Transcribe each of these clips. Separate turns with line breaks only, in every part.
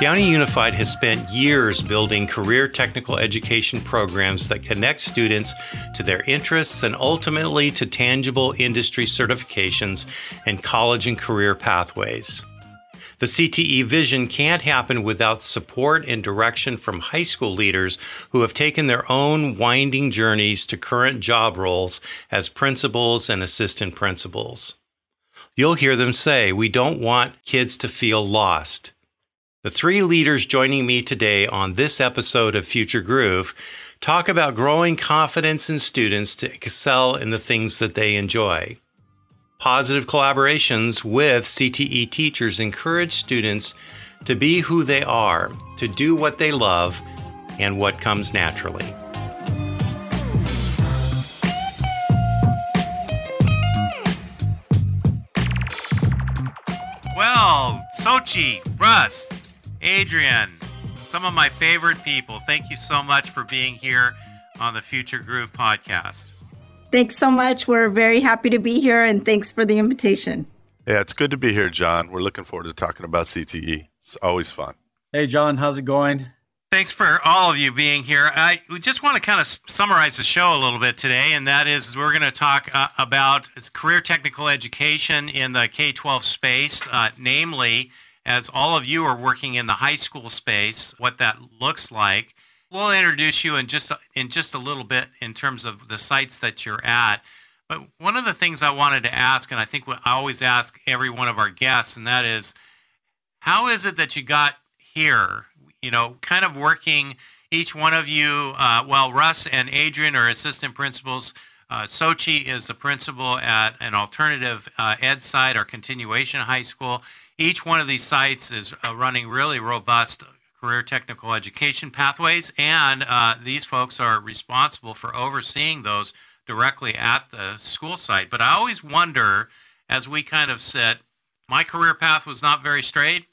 Downey Unified has spent years building career technical education programs that connect students to their interests and ultimately to tangible industry certifications and college and career pathways. The CTE vision can't happen without support and direction from high school leaders who have taken their own winding journeys to current job roles as principals and assistant principals. You'll hear them say, We don't want kids to feel lost. The three leaders joining me today on this episode of Future Groove talk about growing confidence in students to excel in the things that they enjoy. Positive collaborations with CTE teachers encourage students to be who they are, to do what they love, and what comes naturally. Well, Sochi, Russ, Adrian, some of my favorite people. Thank you so much for being here on the Future Groove podcast.
Thanks so much. We're very happy to be here and thanks for the invitation.
Yeah, it's good to be here, John. We're looking forward to talking about CTE. It's always fun.
Hey, John, how's it going?
Thanks for all of you being here. I we just want to kind of summarize the show a little bit today, and that is we're going to talk uh, about career technical education in the K 12 space, uh, namely as all of you are working in the high school space, what that looks like. We'll introduce you in just in just a little bit in terms of the sites that you're at. But one of the things I wanted to ask, and I think I always ask every one of our guests, and that is, how is it that you got here? You know, kind of working each one of you. Uh, well, Russ and Adrian are assistant principals. Uh, Sochi is the principal at an alternative uh, ed site, or continuation high school. Each one of these sites is uh, running really robust career technical education pathways, and uh, these folks are responsible for overseeing those directly at the school site. But I always wonder, as we kind of said, my career path was not very straight.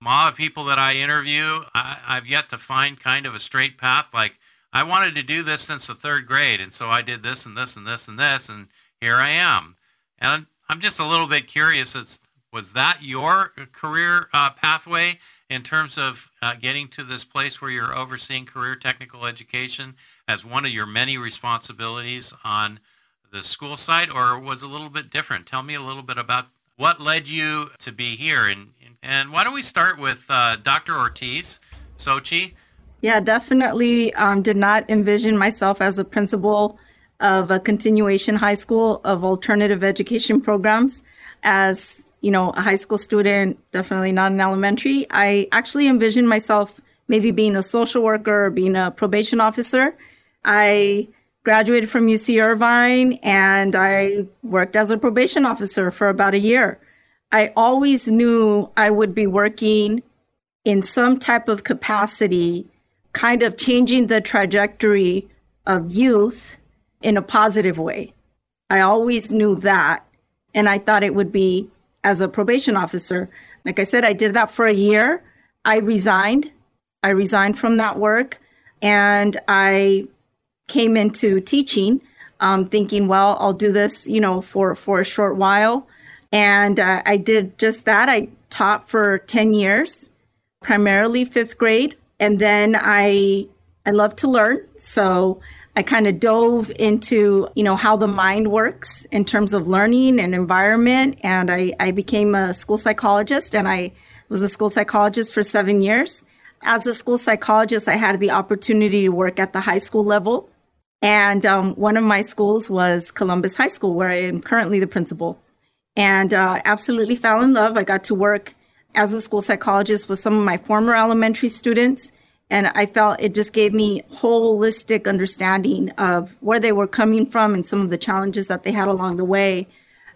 A lot of people that I interview, I, I've yet to find kind of a straight path. Like I wanted to do this since the third grade, and so I did this and this and this and this, and here I am. And I'm just a little bit curious as was that your career uh, pathway in terms of uh, getting to this place where you're overseeing career technical education as one of your many responsibilities on the school side, or was a little bit different? Tell me a little bit about what led you to be here, and and why don't we start with uh, Dr. Ortiz, Sochi?
Yeah, definitely um, did not envision myself as a principal of a continuation high school of alternative education programs as you know, a high school student, definitely not an elementary. I actually envisioned myself maybe being a social worker or being a probation officer. I graduated from UC Irvine and I worked as a probation officer for about a year. I always knew I would be working in some type of capacity, kind of changing the trajectory of youth in a positive way. I always knew that. And I thought it would be as a probation officer. Like I said, I did that for a year. I resigned. I resigned from that work and I came into teaching, um, thinking, well, I'll do this, you know, for, for a short while. And uh, I did just that. I taught for 10 years, primarily fifth grade. And then I, I love to learn. So I kind of dove into, you know, how the mind works in terms of learning and environment. And I, I became a school psychologist and I was a school psychologist for seven years. As a school psychologist, I had the opportunity to work at the high school level. And um, one of my schools was Columbus High School, where I am currently the principal. And uh, absolutely fell in love. I got to work as a school psychologist with some of my former elementary students and I felt it just gave me holistic understanding of where they were coming from and some of the challenges that they had along the way.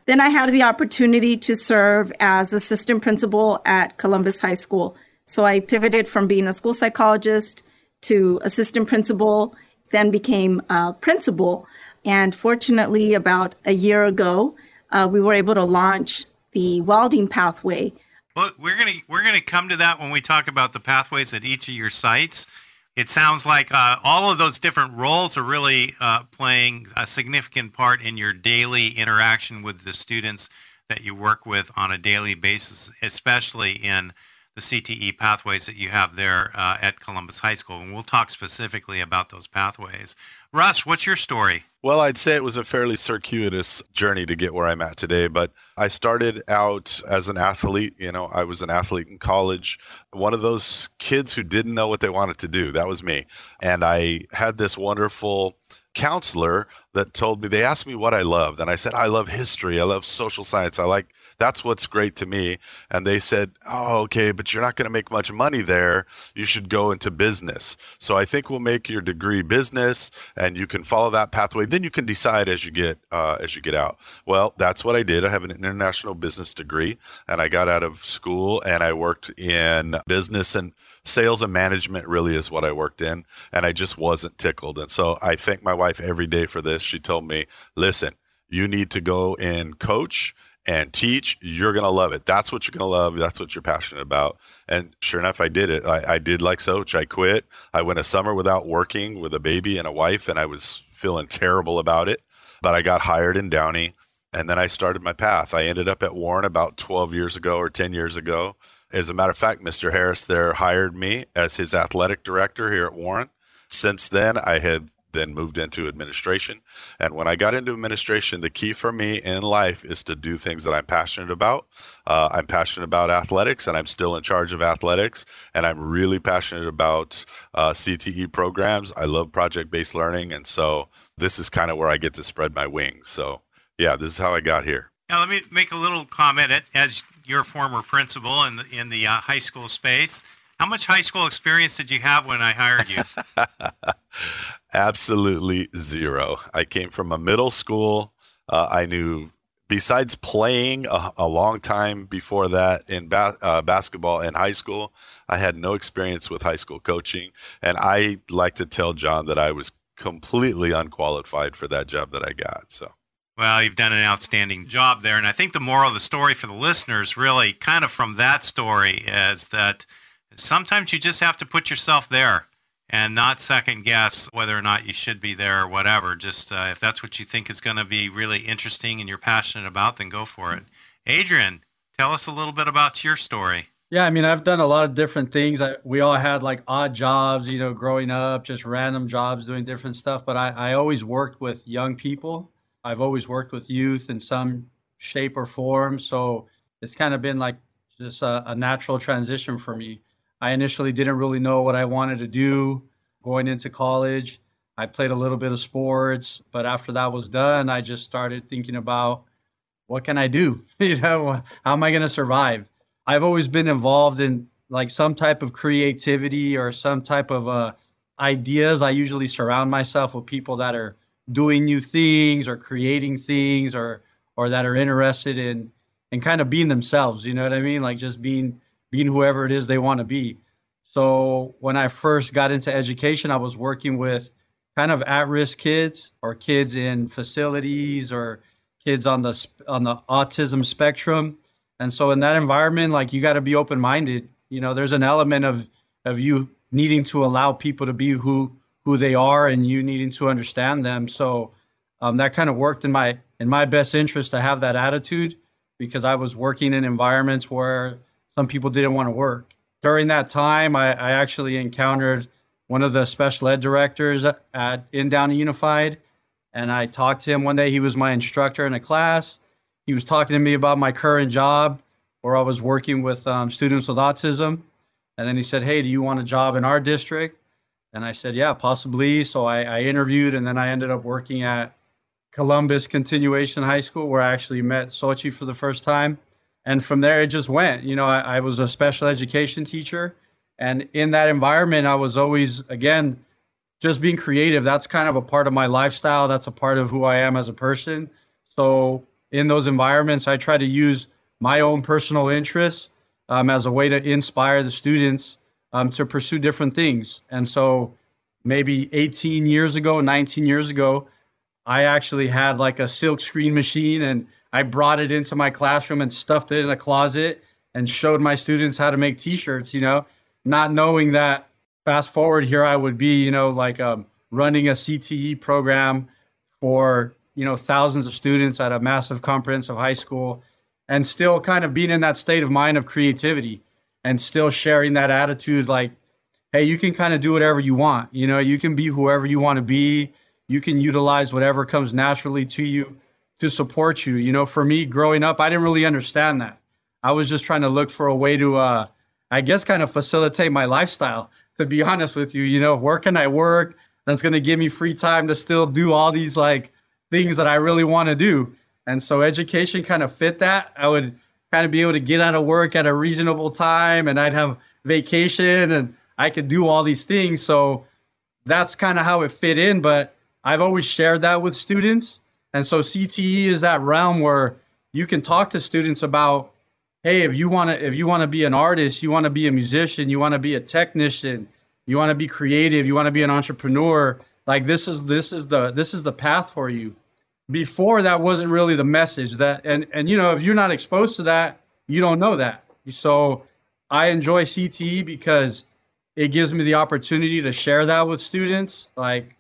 Then I had the opportunity to serve as assistant principal at Columbus High School. So I pivoted from being a school psychologist to assistant principal, then became a principal. And fortunately, about a year ago, uh, we were able to launch the welding pathway,
well, we're gonna we're gonna come to that when we talk about the pathways at each of your sites. It sounds like uh, all of those different roles are really uh, playing a significant part in your daily interaction with the students that you work with on a daily basis, especially in the CTE pathways that you have there uh, at Columbus High School. And we'll talk specifically about those pathways. Russ, what's your story?
Well, I'd say it was a fairly circuitous journey to get where I'm at today, but I started out as an athlete. You know, I was an athlete in college, one of those kids who didn't know what they wanted to do. That was me. And I had this wonderful counselor that told me they asked me what I loved and I said I love history, I love social science, I like that's what's great to me. And they said, Oh, okay, but you're not going to make much money there. You should go into business. So I think we'll make your degree business and you can follow that pathway. Then you can decide as you get, uh, as you get out. Well, that's what I did. I have an international business degree and I got out of school and I worked in business and sales and management really is what I worked in. And I just wasn't tickled. And so I thank my wife every day for this. She told me, listen, you need to go and coach and teach, you're going to love it. That's what you're going to love. That's what you're passionate about. And sure enough, I did it. I, I did like Soch. I quit. I went a summer without working with a baby and a wife, and I was feeling terrible about it. But I got hired in Downey, and then I started my path. I ended up at Warren about 12 years ago or 10 years ago. As a matter of fact, Mr. Harris there hired me as his athletic director here at Warren. Since then, I had then moved into administration. And when I got into administration, the key for me in life is to do things that I'm passionate about. Uh, I'm passionate about athletics, and I'm still in charge of athletics. And I'm really passionate about uh, CTE programs. I love project based learning. And so this is kind of where I get to spread my wings. So, yeah, this is how I got here.
Now, let me make a little comment as your former principal in the, in the uh, high school space. How much high school experience did you have when I hired you?
Absolutely zero. I came from a middle school. Uh, I knew, besides playing a, a, long time before that in ba- uh, basketball in high school, I had no experience with high school coaching. And I like to tell John that I was completely unqualified for that job that I got. So.
Well, you've done an outstanding job there. And I think the moral of the story for the listeners, really, kind of from that story, is that sometimes you just have to put yourself there and not second guess whether or not you should be there or whatever. Just uh, if that's what you think is going to be really interesting and you're passionate about, then go for it. Adrian, tell us a little bit about your story.
Yeah, I mean, I've done a lot of different things. I, we all had like odd jobs, you know, growing up, just random jobs doing different stuff. But I, I always worked with young people. I've always worked with youth in some shape or form. So it's kind of been like just a, a natural transition for me. I initially didn't really know what I wanted to do going into college. I played a little bit of sports, but after that was done, I just started thinking about what can I do? you know, how am I going to survive? I've always been involved in like some type of creativity or some type of uh, ideas. I usually surround myself with people that are doing new things or creating things or or that are interested in and kind of being themselves. You know what I mean? Like just being being whoever it is they want to be. So when I first got into education, I was working with kind of at-risk kids or kids in facilities or kids on the on the autism spectrum. And so in that environment, like you got to be open-minded. You know, there's an element of of you needing to allow people to be who who they are and you needing to understand them. So um, that kind of worked in my in my best interest to have that attitude because I was working in environments where some people didn't want to work. During that time, I, I actually encountered one of the special ed directors at in Downey Unified, and I talked to him one day. He was my instructor in a class. He was talking to me about my current job, where I was working with um, students with autism. And then he said, "Hey, do you want a job in our district?" And I said, "Yeah, possibly." So I, I interviewed, and then I ended up working at Columbus Continuation High School, where I actually met Sochi for the first time and from there it just went. You know I, I, was a special education teacher. And in that environment i was always again just being creative. That's kind of a part of my lifestyle. That's a part of who i am as a person. So in those environments i try to use my own personal interests um, as a way to inspire the students um, to pursue different things. And so maybe 18 years ago 19 years ago i actually had like a silk screen machine and I brought it into my classroom and stuffed it in a closet and showed my students how to make t-shirts, you know, not knowing that fast forward here I would be, you know, like um, running a CTE program for, you know, thousands of students at a massive comprehensive high school and still kind of being in that state of mind of creativity. and still sharing that attitude like hey you can kind of do whatever you want you know you can be whoever you want to be you can utilize whatever comes naturally to you to support you you know for me growing up i didn't really understand that i was just trying to look for a way to uh i guess kind of facilitate my lifestyle to be honest with you you know where can i work that's going to give me free time to still do all these like things that i really want to do and so education kind of fit that i would kind of be able to get out of work at a reasonable time and I'd have vacation and I could do all these things. So that's kind of how it fit in. But I've always shared that with students. And so CTE is that realm where you can talk to students about, hey, if you want to if you want to be an artist, you want to be a musician, you want to be a technician, you want to be creative, you want to be an entrepreneur, like this is this is the this is the path for you. Before that wasn't really the message that and and you know if you're not exposed to that you don't know that. So i enjoy cte because it gives me the opportunity to share that with students like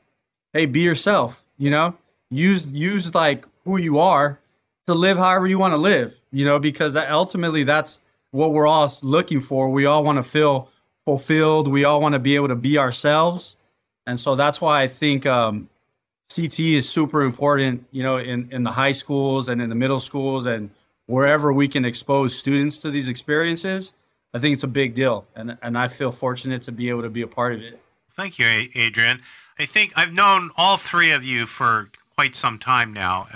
hey be yourself you know use use like who you are to live however you want to live you know because ultimately that's what we're all looking for we all want to feel fulfilled we all want to be able to be ourselves and so that's why i think um, CTE is super important, you know, in, in the high schools and in the middle schools and wherever we can expose students to these experiences. I think it's a big deal. And, and I feel fortunate to be able to be a part of it.
Thank you, Adrian. I think I've known all three of you for quite some time now,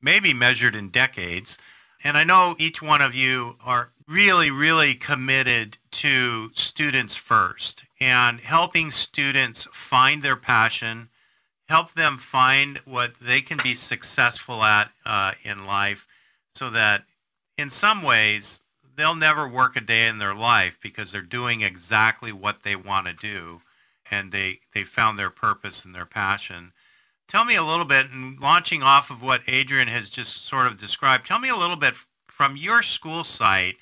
maybe measured in decades. And I know each one of you are really, really committed to students first and helping students find their passion help them find what they can be successful at uh, in life so that in some ways they'll never work a day in their life because they're doing exactly what they want to do and they they found their purpose and their passion tell me a little bit and launching off of what adrian has just sort of described tell me a little bit from your school site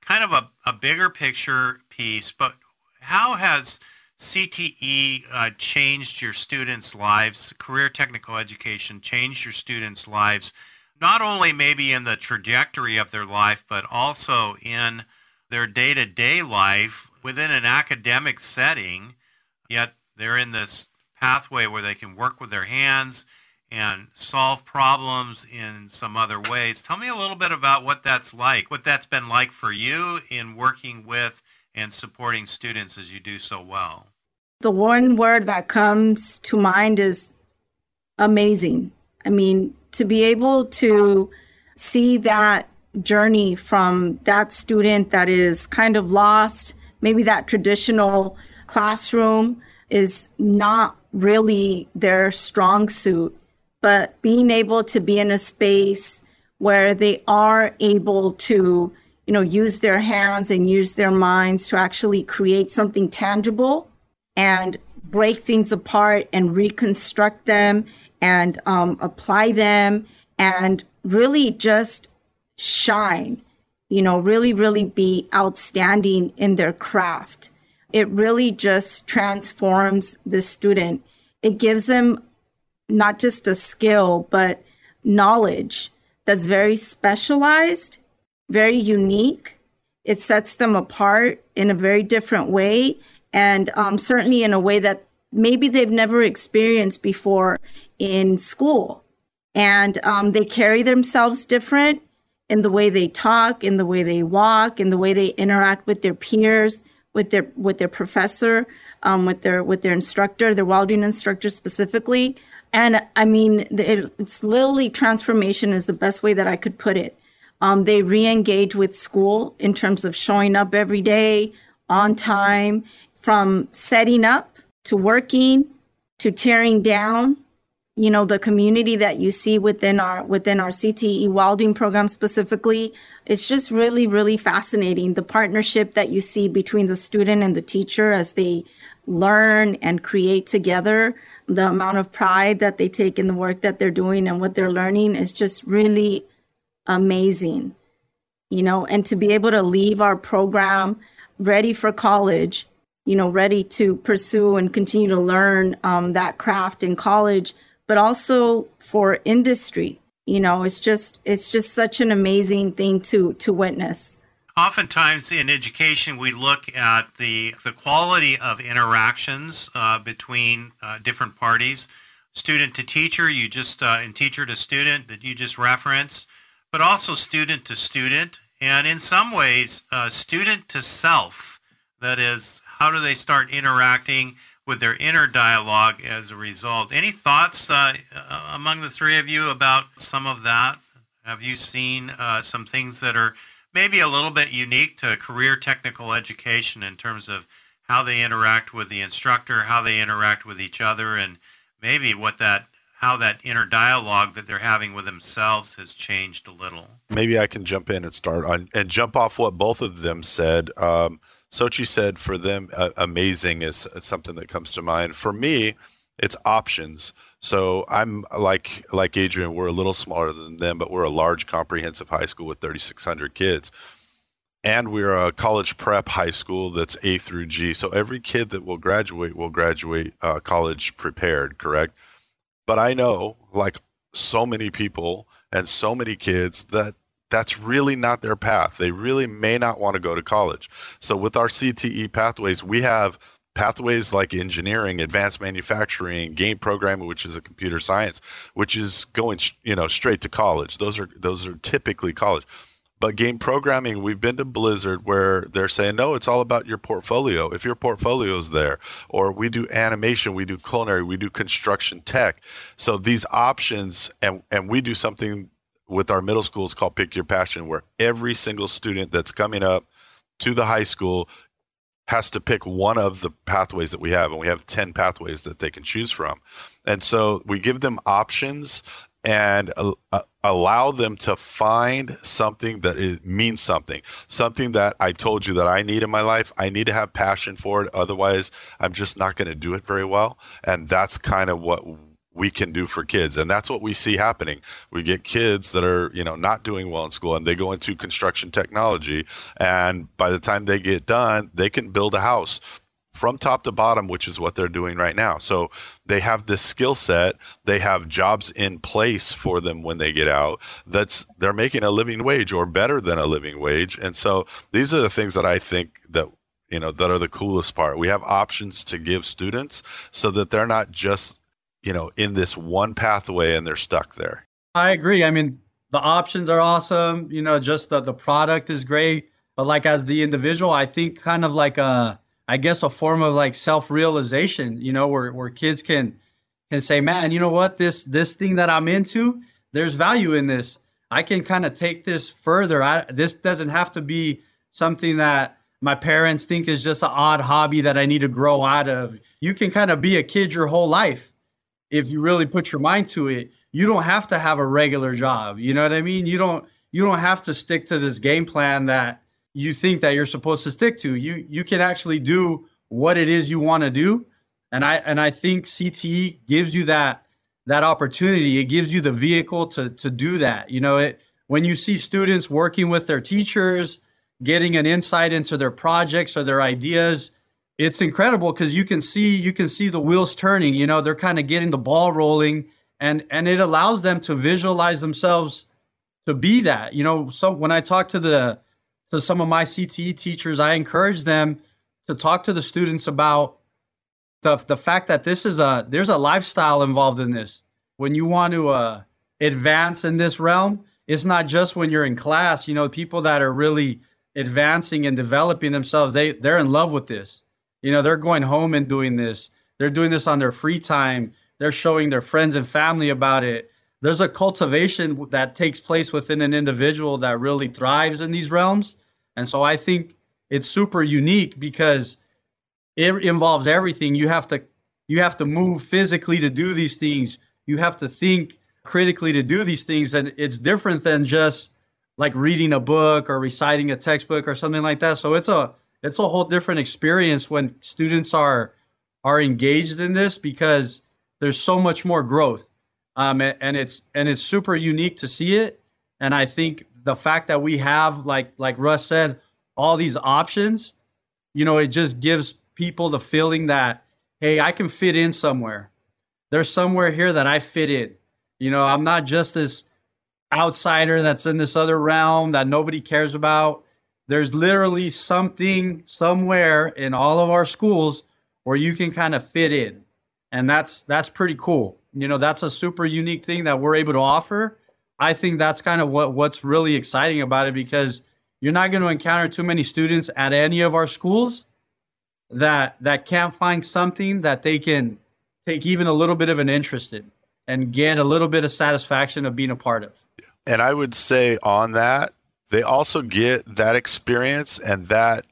kind of a, a bigger picture piece but how has CTE uh, changed your students' lives, career technical education changed your students' lives, not only maybe in the trajectory of their life, but also in their day to day life within an academic setting, yet they're in this pathway where they can work with their hands and solve problems in some other ways. Tell me a little bit about what that's like, what that's been like for you in working with and supporting students as you do so well?
The one word that comes to mind is amazing. I mean, to be able to see that journey from that student that is kind of lost, maybe that traditional classroom is not really their strong suit, but being able to be in a space where they are able to you know, use their hands and use their minds to actually create something tangible and break things apart and reconstruct them and um, apply them and really just shine, you know, really, really be outstanding in their craft. It really just transforms the student. It gives them not just a skill, but knowledge that's very specialized very unique. It sets them apart in a very different way, and um, certainly in a way that maybe they've never experienced before in school. And um, they carry themselves different in the way they talk, in the way they walk, in the way they interact with their peers, with their with their professor, um, with their with their instructor, their welding instructor specifically. And I mean, it, it's literally transformation is the best way that I could put it. Um, they re engage with school in terms of showing up every day on time, from setting up to working to tearing down. You know, the community that you see within our within our CTE welding program specifically, it's just really, really fascinating. The partnership that you see between the student and the teacher as they learn and create together the amount of pride that they take in the work that they're doing and what they're learning is just really amazing, you know, and to be able to leave our program ready for college, you know, ready to pursue and continue to learn um, that craft in college, but also for industry. You know, it's just it's just such an amazing thing to to witness.
oftentimes in education we look at the the quality of interactions uh, between uh, different parties student to teacher you just uh, and teacher to student that you just referenced but also student to student and in some ways uh, student to self that is how do they start interacting with their inner dialogue as a result any thoughts uh, uh, among the three of you about some of that have you seen some things that are maybe a little bit unique to career technical education in terms of how they interact with the instructor, how they interact with each other, and maybe what that how that inner dialogue that they're having with themselves has changed a little.
Maybe I can jump in and start on and jump off what both of them said. Um, Sochi said for them, uh, amazing is something that comes to mind. For me, it's options. So I'm like like Adrian, we're a little smaller than them, but we're a large comprehensive high school with 3,600 kids. And we're a college prep high school that's A through G. So every kid that will graduate will graduate uh, college prepared, correct? But I know, like so many people and so many kids, that that's really not their path. They really may not want to go to college. So with our CTE pathways, we have pathways like engineering, advanced manufacturing, game programming, which is a computer science, which is going you know straight to college. Those are those are typically college. But game programming, we've been to Blizzard where they're saying, no, it's all about your portfolio. If your portfolio is there, or we do animation, we do culinary, we do construction tech. So these options, and, and we do something with our middle schools called Pick Your Passion, where every single student that's coming up to the high school has to pick one of the pathways that we have, and we have 10 pathways that they can choose from. And so we give them options and uh, allow them to find something that is, means something, something that I told you that I need in my life. I need to have passion for it. Otherwise, I'm just not going to do it very well. And that's kind of what we can do for kids. And that's what we see happening. We get kids that are you know not doing well in school and they go into construction technology. And by the time they get done they can build a house from top to bottom which is what they're doing right now. So they have this skill set. They have jobs in place for them when they get out that's they're making a living wage or better than a living wage. And so these are the things that i think that you know that are the coolest part. We have options to give students so that they're not just you know, in this one pathway and they're stuck there.
I agree. I mean, the options are awesome. You know, just the, the product is great. But like as the individual, I think kind of like a, I guess a form of like self-realization, you know, where, where kids can can say, man, you know what, this this thing that I'm into, there's value in this. I can kind of take this further. I, this doesn't have to be something that my parents think is just an odd hobby that I need to grow out of. You can kind of be a kid your whole life if you really put your mind to it, you don't have to have a regular job. You know what I mean? You don't you don't have to stick to this game plan that you think that you're supposed to stick to. You you can actually do what it is you want to do. And I and I think CTE gives you that that opportunity. It gives you the vehicle to to do that. You know, it when you see students working with their teachers, getting an insight into their projects or their ideas, it's incredible because you can see you can see the wheels turning you know they're kind of getting the ball rolling and and it allows them to visualize themselves to be that you know so when i talk to the to some of my cte teachers i encourage them to talk to the students about the the fact that this is a there's a lifestyle involved in this. When you want to uh advance in this realm it's not just when you're in class you know people that are really advancing and developing themselves they they're in love with this you know, they're going home and doing this. They're doing this on their free time. They're showing their friends and family about it. There's a cultivation that takes place within an individual that really thrives in these realms. And so I think it's super unique because it involves everything. You have to you have to move physically to do these things. You have to think critically to do these things and it's different than just like reading a book or reciting a textbook or something like that. So it's a it's a whole different experience when students are are engaged in this because there's so much more growth. Um, and it's and it's super unique to see it. And i think the fact that we have like like russ said all these options you know it just gives people the feeling that hey i can fit in somewhere. There's somewhere here that i fit in. You know i'm not just this outsider that's in this other realm that nobody cares about there's literally something somewhere in all of our schools where you can kind of fit in. And that's that's pretty cool. You know, that's a super unique thing that we're able to offer. I think that's kind of what what's really exciting about it because you're not going to encounter too many students at any of our schools that that can't find something that they can take even a little bit of an interest in and get a little bit of satisfaction of being a part of.
And I would say on that, they also get that experience and that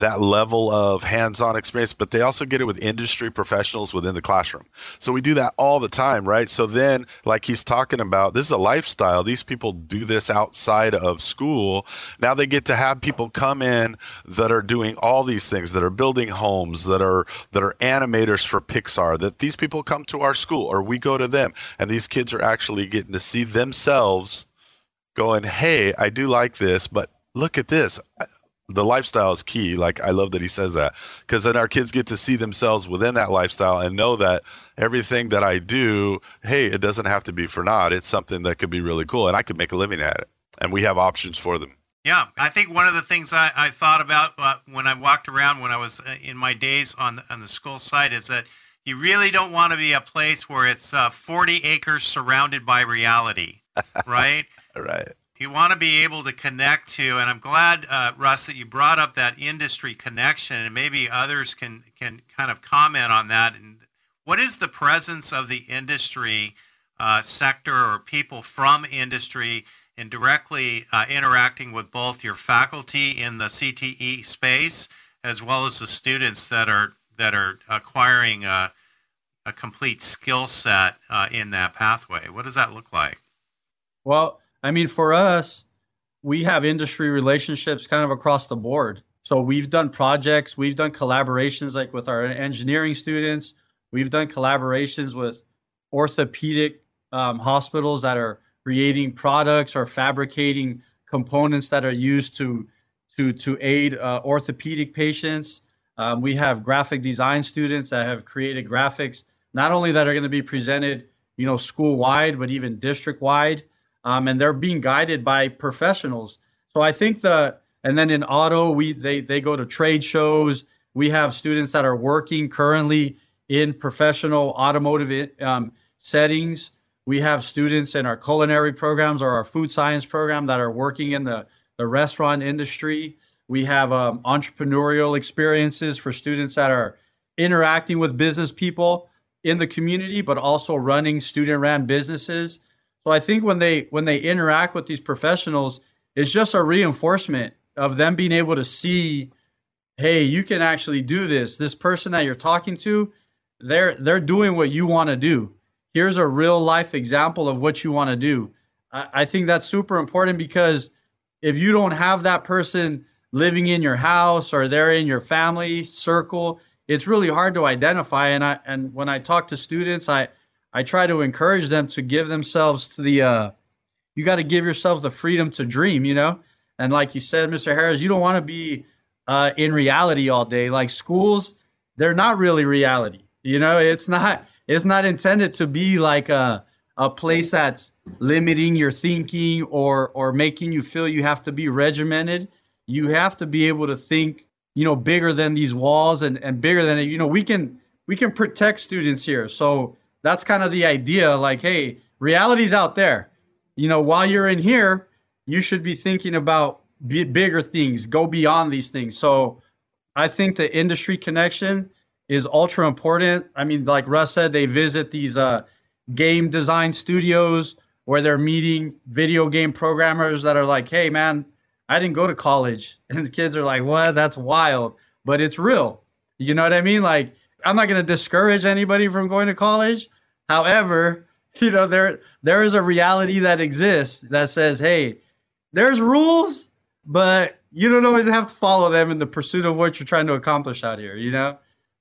that level of hands-on experience but they also get it with industry professionals within the classroom. So we do that all the time right? So then like he's talking about this is a lifestyle. These people do this outside of school. Now they get to have people come in that are doing all these things that are building homes that are that are animators for pixar that these people come to our school or we go to them. And these kids are actually getting to see themselves going, hey, I do like this, but look at this. The lifestyle is key. Like, I love that he says that because then our kids get to see themselves within that lifestyle and know that everything that I do, hey, it doesn't have to be for naught. It's something that could be really cool and I could make a living at it. And we have options for them.
Yeah, I think one of the things I, I thought about uh, when I walked around when I was uh, in my days on the, on the school site is that you really don't want to be a place where it's uh, 40 acres surrounded by reality, right?
Right.
You want to be able to connect to, and I'm glad, uh, Russ, that you brought up that industry connection, and maybe others can can kind of comment on that. And what is the presence of the industry uh, sector or people from industry in directly uh, interacting with both your faculty in the CTE space as well as the students that are that are acquiring a, a complete skill set uh, in that pathway? What does that look like?
Well, I mean, for us, we have industry relationships kind of across the board. So we've done projects, we've done collaborations like with our engineering students, we've done collaborations with orthopedic um, hospitals that are creating products or fabricating components that are used to to to aid uh, orthopedic patients. Um, we have graphic design students that have created graphics not only that are going to be presented, you know, school wide, but even district wide um, and they're being guided by professionals. So I think the and then in auto we they they go to trade shows. We have students that are working currently in professional automotive um, settings. We have students in our culinary programs or our food science program that are working in the, the restaurant industry. We have um, entrepreneurial experiences for students that are interacting with business people in the community, but also running student ran businesses. So I think when they when they interact with these professionals, it's just a reinforcement of them being able to see, hey, you can actually do this. This person that you're talking to, they're they're doing what you want to do. Here's a real life example of what you want to do. I, I think that's super important because if you don't have that person living in your house or they're in your family circle, it's really hard to identify. And I and when I talk to students, I I try to encourage them to give themselves to the uh you got to give yourself the freedom to dream, you know? And like you said, Mr. Harris, you don't want to be uh in reality all day. Like schools, they're not really reality. You know, it's not it's not intended to be like a a place that's limiting your thinking or or making you feel you have to be regimented. You have to be able to think, you know, bigger than these walls and and bigger than it. You know, we can we can protect students here. So that's kind of the idea. Like, hey, reality's out there. You know, while you're in here, you should be thinking about b- bigger things, go beyond these things. So I think the industry connection is ultra important. I mean, like Russ said, they visit these uh, game design studios where they're meeting video game programmers that are like, hey, man, I didn't go to college. And the kids are like, what? That's wild. But it's real. You know what I mean? Like, I'm not going to discourage anybody from going to college. However, you know there there is a reality that exists that says, hey, there's rules, but you don't always have to follow them in the pursuit of what you're trying to accomplish out here. You know,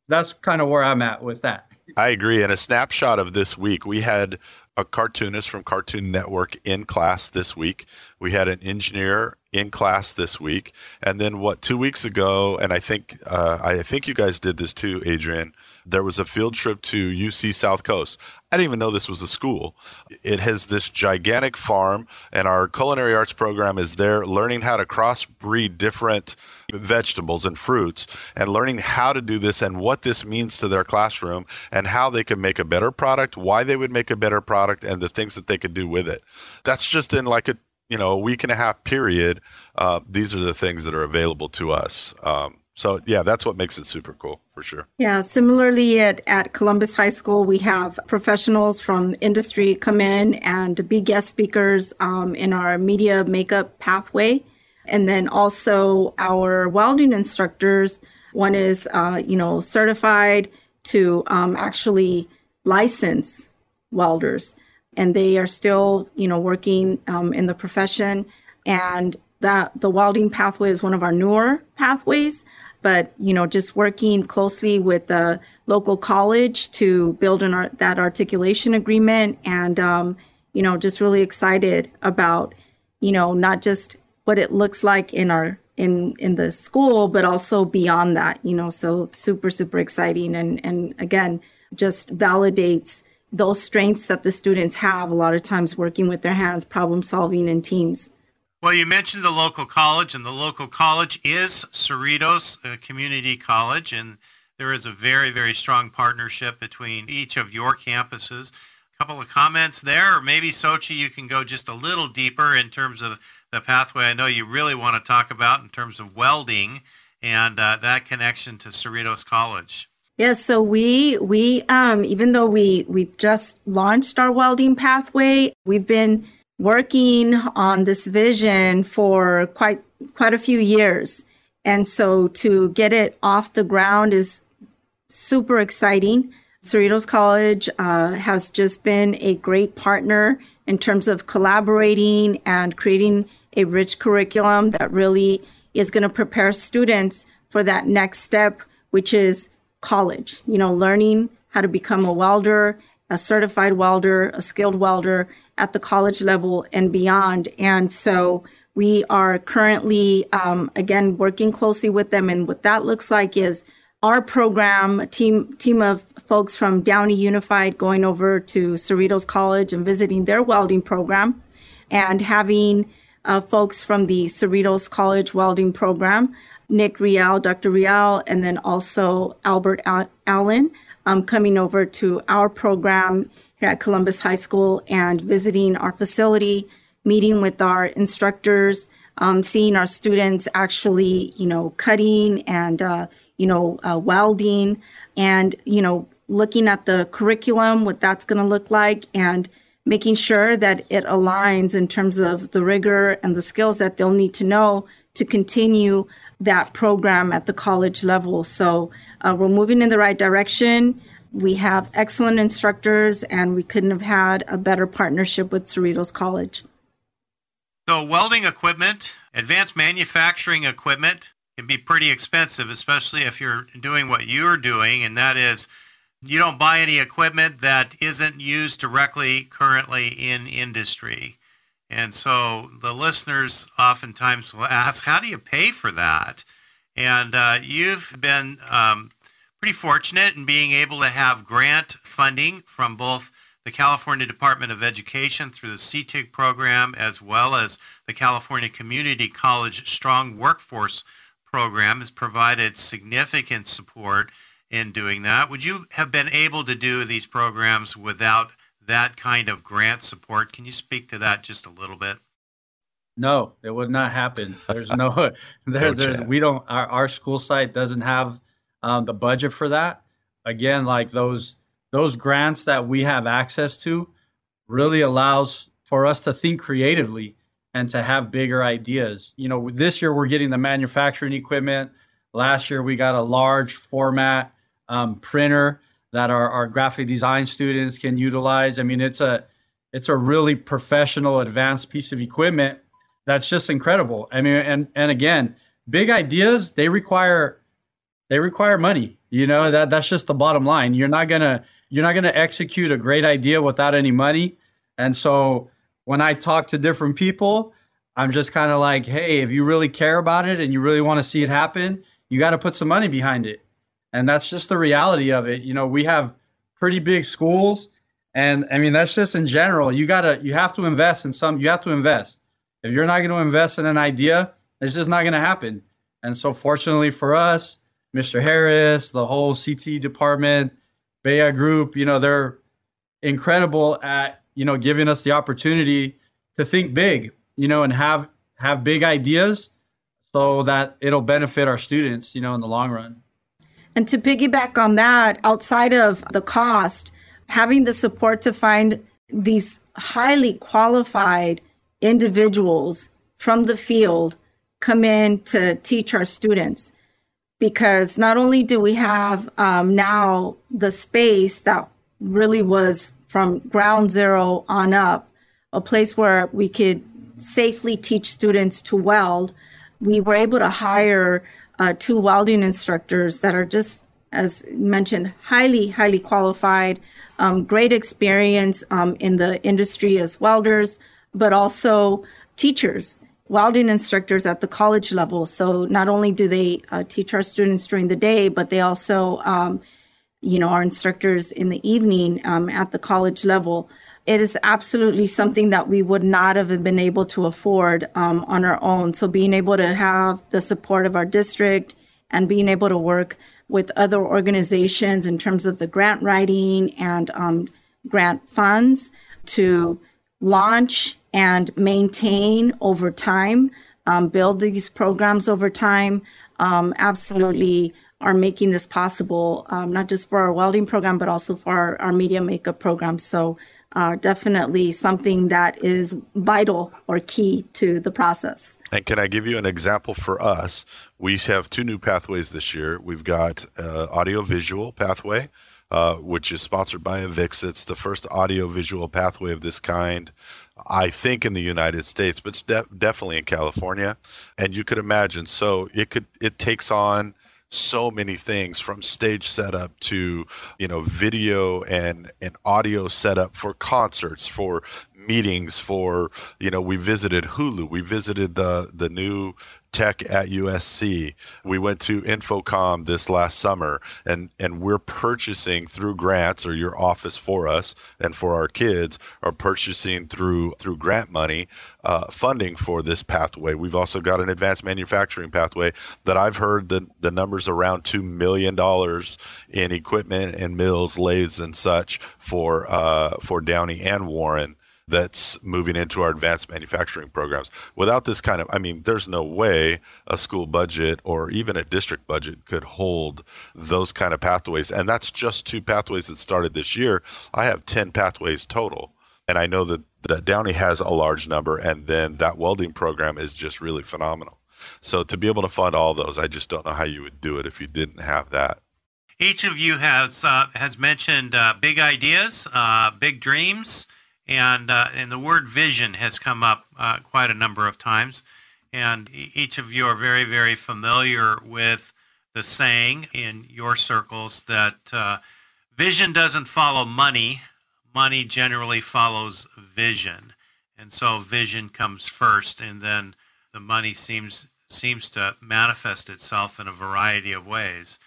that's kind of where I'm at with that.
I agree. And a snapshot of this week, we had a cartoonist from Cartoon Network in class this week. We had an engineer in class this week, and then what? Two weeks ago, and I think uh, I think you guys did this too, Adrian. There was a field trip to UC South Coast. I didn't even know this was a school. It has this gigantic farm, and our culinary arts program is there learning how to crossbreed different vegetables and fruits and learning how to do this and what this means to their classroom and how they can make a better product, why they would make a better product, and the things that they could do with it. That's just in like a you know a week and a half period. Uh, these are the things that are available to us. Um, so yeah, that's what makes it super cool for sure.
Yeah. Similarly, at at Columbus High School, we have professionals from industry come in and be guest speakers um, in our media makeup pathway, and then also our welding instructors. One is uh, you know certified to um, actually license welders, and they are still you know working um, in the profession and that the welding pathway is one of our newer pathways but you know just working closely with the local college to build an art, that articulation agreement and um, you know just really excited about you know not just what it looks like in our in in the school but also beyond that you know so super super exciting and and again just validates those strengths that the students have a lot of times working with their hands problem solving in teams
well, you mentioned the local college, and the local college is Cerritos Community College, and there is a very, very strong partnership between each of your campuses. A couple of comments there, or maybe Sochi, you can go just a little deeper in terms of the pathway I know you really want to talk about in terms of welding and uh, that connection to Cerritos College.
Yes, so we we um, even though we we've just launched our welding pathway, we've been working on this vision for quite quite a few years. And so to get it off the ground is super exciting. Cerritos College uh, has just been a great partner in terms of collaborating and creating a rich curriculum that really is going to prepare students for that next step, which is college. You know, learning how to become a welder, a certified welder, a skilled welder, at the college level and beyond. And so we are currently, um, again, working closely with them. And what that looks like is our program, team, team of folks from Downey Unified going over to Cerritos College and visiting their welding program and having uh, folks from the Cerritos College welding program, Nick Rial, Dr. Rial, and then also Albert Allen um, coming over to our program here at Columbus High School and visiting our facility, meeting with our instructors, um, seeing our students actually, you know, cutting and, uh, you know, uh, welding and, you know, looking at the curriculum, what that's going to look like, and making sure that it aligns in terms of the rigor and the skills that they'll need to know to continue that program at the college level. So uh, we're moving in the right direction. We have excellent instructors, and we couldn't have had a better partnership with Cerritos College.
So, welding equipment, advanced manufacturing equipment can be pretty expensive, especially if you're doing what you're doing, and that is you don't buy any equipment that isn't used directly currently in industry. And so the listeners oftentimes will ask, how do you pay for that? And uh, you've been um, pretty fortunate in being able to have grant funding from both the California Department of Education through the CTEIG program, as well as the California Community College Strong Workforce Program, has provided significant support in doing that. Would you have been able to do these programs without that kind of grant support? Can you speak to that just a little bit?
No, it would not happen. There's no, there, no we don't, our, our school site doesn't have um, the budget for that. Again, like those those grants that we have access to really allows for us to think creatively and to have bigger ideas. You know, this year we're getting the manufacturing equipment. Last year we got a large format um, printer that our, our graphic design students can utilize. I mean, it's a it's a really professional, advanced piece of equipment that's just incredible. I mean, and and again, big ideas they require they require money. You know, that that's just the bottom line. You're not gonna you're not gonna execute a great idea without any money. And so when I talk to different people, I'm just kind of like, hey, if you really care about it and you really want to see it happen, you got to put some money behind it. And that's just the reality of it. You know, we have pretty big schools And I mean, that's just in general. You gotta, you have to invest in some. You have to invest. If you're not going to invest in an idea, it's just not going to happen. And so, fortunately for us, Mr. Harris, the whole CT department, Baya Group, you know, they're incredible at you know giving us the opportunity to think big, you know, and have have big ideas so that it'll benefit our students, you know, in the long run.
And to piggyback on that, outside of the cost, having the support to find these highly qualified individuals from the field come in to teach our students. Because not only do we have um, now the space that really was from ground zero on up, a place where we could safely teach students to weld, we were able to hire uh, two welding instructors that are just, as mentioned, highly, highly qualified, um, great experience um, in the industry as welders, but also teachers, welding instructors at the college level. So not only do they uh, teach our students during the day, but they also, um, you know, are instructors in the evening um, at the college level it is absolutely something that we would not have been able to afford um, on our own. So being able to have the support of our district and being able to work with other organizations in terms of the grant writing and um, grant funds to launch and maintain over time, um, build these programs over time, um, absolutely are making this possible, um, not just for our welding program, but also for our, our media makeup program. So uh, definitely something that is vital or key to the process.
And can I give you an example for us? We have two new pathways this year. We've got uh, audiovisual pathway, uh, which is sponsored by Avix. It's the first audiovisual pathway of this kind, I think, in the United States, but de- definitely in California. And you could imagine, so it could it takes on so many things from stage setup to you know video and and audio setup for concerts for meetings for you know we visited hulu we visited the the new tech at USC. We went to InfoComm this last summer, and and we're purchasing through grants or your office for us and for our kids are purchasing through through grant money uh, funding for this pathway. We've also got an advanced manufacturing pathway that I've heard the the numbers around two million dollars in equipment and mills, lathes, and such for uh, for Downey and Warren that's moving into our advanced manufacturing programs. Without this kind of, I mean, there's no way a school budget or even a district budget could hold those kind of pathways. And that's just two pathways that started this year. I have 10 pathways total. And I know that, that Downey has a large number, and then that welding program is just really phenomenal. So to be able to fund all those, I just don't know how you would do it if you didn't have that.
Each of you has uh, has mentioned uh, big ideas, uh, big dreams, and uh, and the word vision has come up uh, quite a number of times, and each of you are very very familiar with the saying in your circles that uh, vision doesn't follow money, money generally follows vision, and so vision comes first, and then the money seems seems to manifest itself in a variety of ways.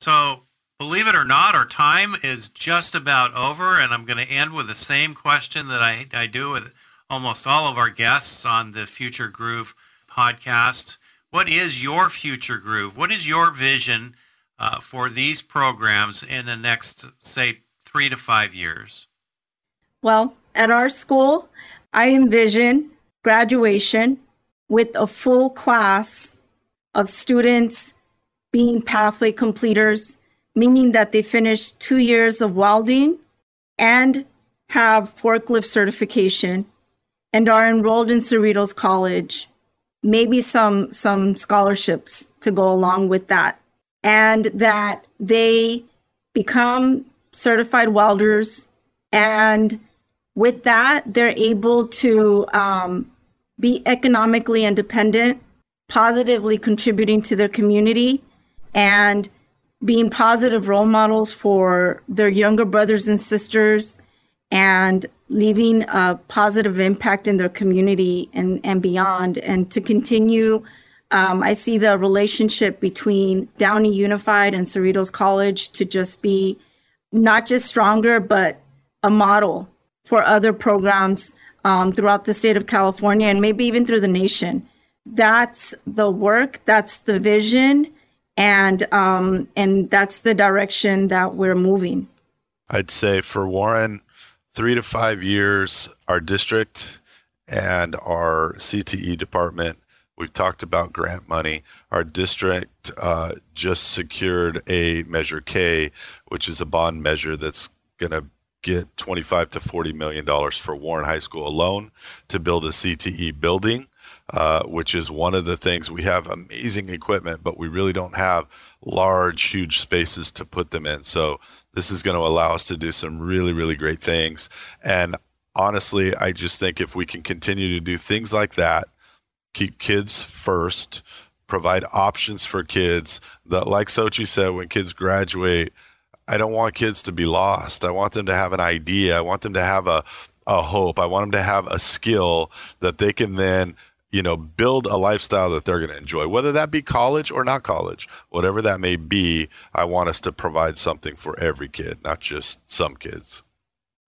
So Believe it or not, our time is just about over, and I'm going to end with the same question that I, I do with almost all of our guests on the Future Groove podcast. What is your future groove? What is your vision uh, for these programs in the next, say, three to five years?
Well, at our school, I envision graduation with a full class of students being pathway completers meaning that they finished two years of welding and have forklift certification and are enrolled in Cerritos College, maybe some some scholarships to go along with that, and that they become certified welders, and with that they're able to um, be economically independent, positively contributing to their community, and being positive role models for their younger brothers and sisters and leaving a positive impact in their community and, and beyond. And to continue, um, I see the relationship between Downey Unified and Cerritos College to just be not just stronger, but a model for other programs um, throughout the state of California and maybe even through the nation. That's the work, that's the vision, and um, and that's the direction that we're moving.
I'd say for Warren, three to five years, our district and our CTE department. We've talked about grant money. Our district uh, just secured a Measure K, which is a bond measure that's going to get 25 to 40 million dollars for Warren High School alone to build a CTE building, uh, which is one of the things we have amazing equipment, but we really don't have large, huge spaces to put them in. So this is going to allow us to do some really, really great things. And honestly, I just think if we can continue to do things like that, keep kids first, provide options for kids that, like Xochi said, when kids graduate I don't want kids to be lost. I want them to have an idea. I want them to have a, a hope. I want them to have a skill that they can then, you know, build a lifestyle that they're going to enjoy, whether that be college or not college, whatever that may be. I want us to provide something for every kid, not just some kids.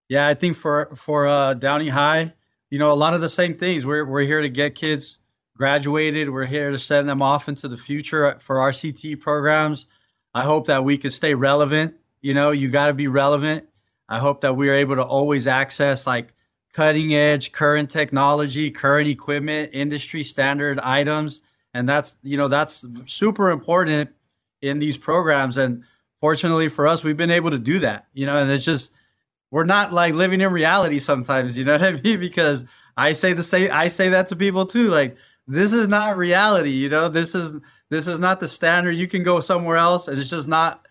Yeah, I think for for uh, Downey High, you know, a lot of the same things. We're we're here to get kids graduated. We're here to send them off into the future for our CT programs. I hope that we can stay relevant you know, you got to be relevant. I hope that we are able to always access like cutting edge, current technology, current equipment, industry standard items. And that's, you know, that's super important in these programs. And fortunately for us, we've been able to do that, you know, and it's just, we're not like living in reality sometimes, you know what I mean? Because I say the same, I say that to people too. Like, this is not reality, you know, this is, this is not the standard. You can go somewhere else and it's just not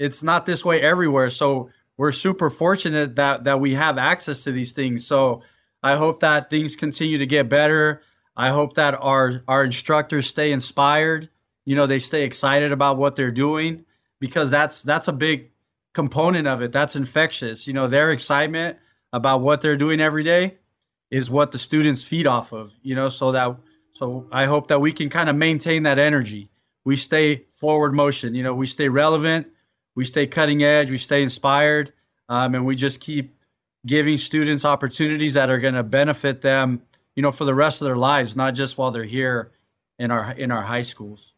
it's not this way everywhere. So we're super fortunate that that we have access to these things. So I hope that things continue to get better. I hope that our our instructors stay inspired. You know, they stay excited about what they're doing because that's that's a big component of it. That's infectious. You know, their excitement about what they're doing every day is what the students feed off of. You know, so that so I hope that we can kind of maintain that energy. We stay forward motion. You know, we stay relevant we stay cutting edge, we stay inspired, um, and we just keep giving students opportunities that are going to benefit them, you know, for the rest of their lives, not just while they're here in our in our high schools.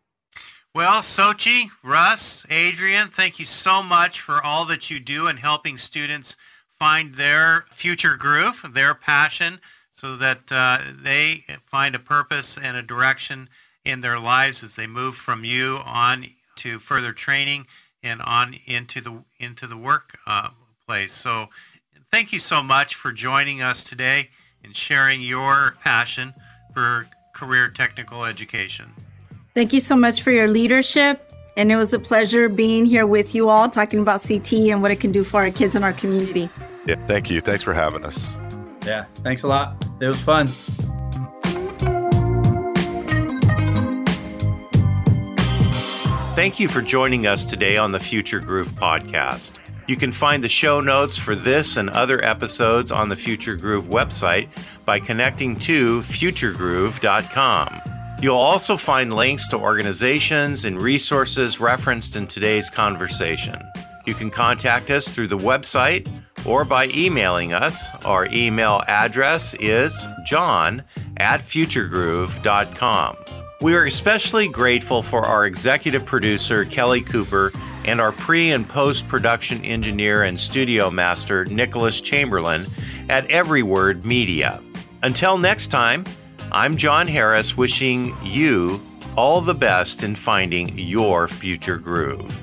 Well, Xochi, Russ, Adrian, thank you so much for all that you do in helping students find their future groove, their passion, so that uh, they find a purpose and a direction in their lives as they move from you on to further training and on into the into the work uh, place. So, thank you so much for joining us today and sharing your passion for career technical education.
Thank you so much for your leadership. And it was a pleasure being here with you all, talking about CT and what it can do for our kids in our community.
Yeah, thank you. Thanks for having us.
Yeah, thanks a lot. It was fun.
Thank you for joining us today on the Future Groove podcast. You can find the show notes for this and other episodes on the Future Groove website by connecting to futuregroove.com. You'll also find links to organizations and resources referenced in today's conversation. You can contact us through the website or by emailing us. Our email address is john at futuregroove.com. We are especially grateful for our executive producer, Kelly Cooper, and our pre and post production engineer and studio master, Nicholas Chamberlain, at Every Word Media. Until next time, I'm John Harris wishing you all the best in finding your future groove.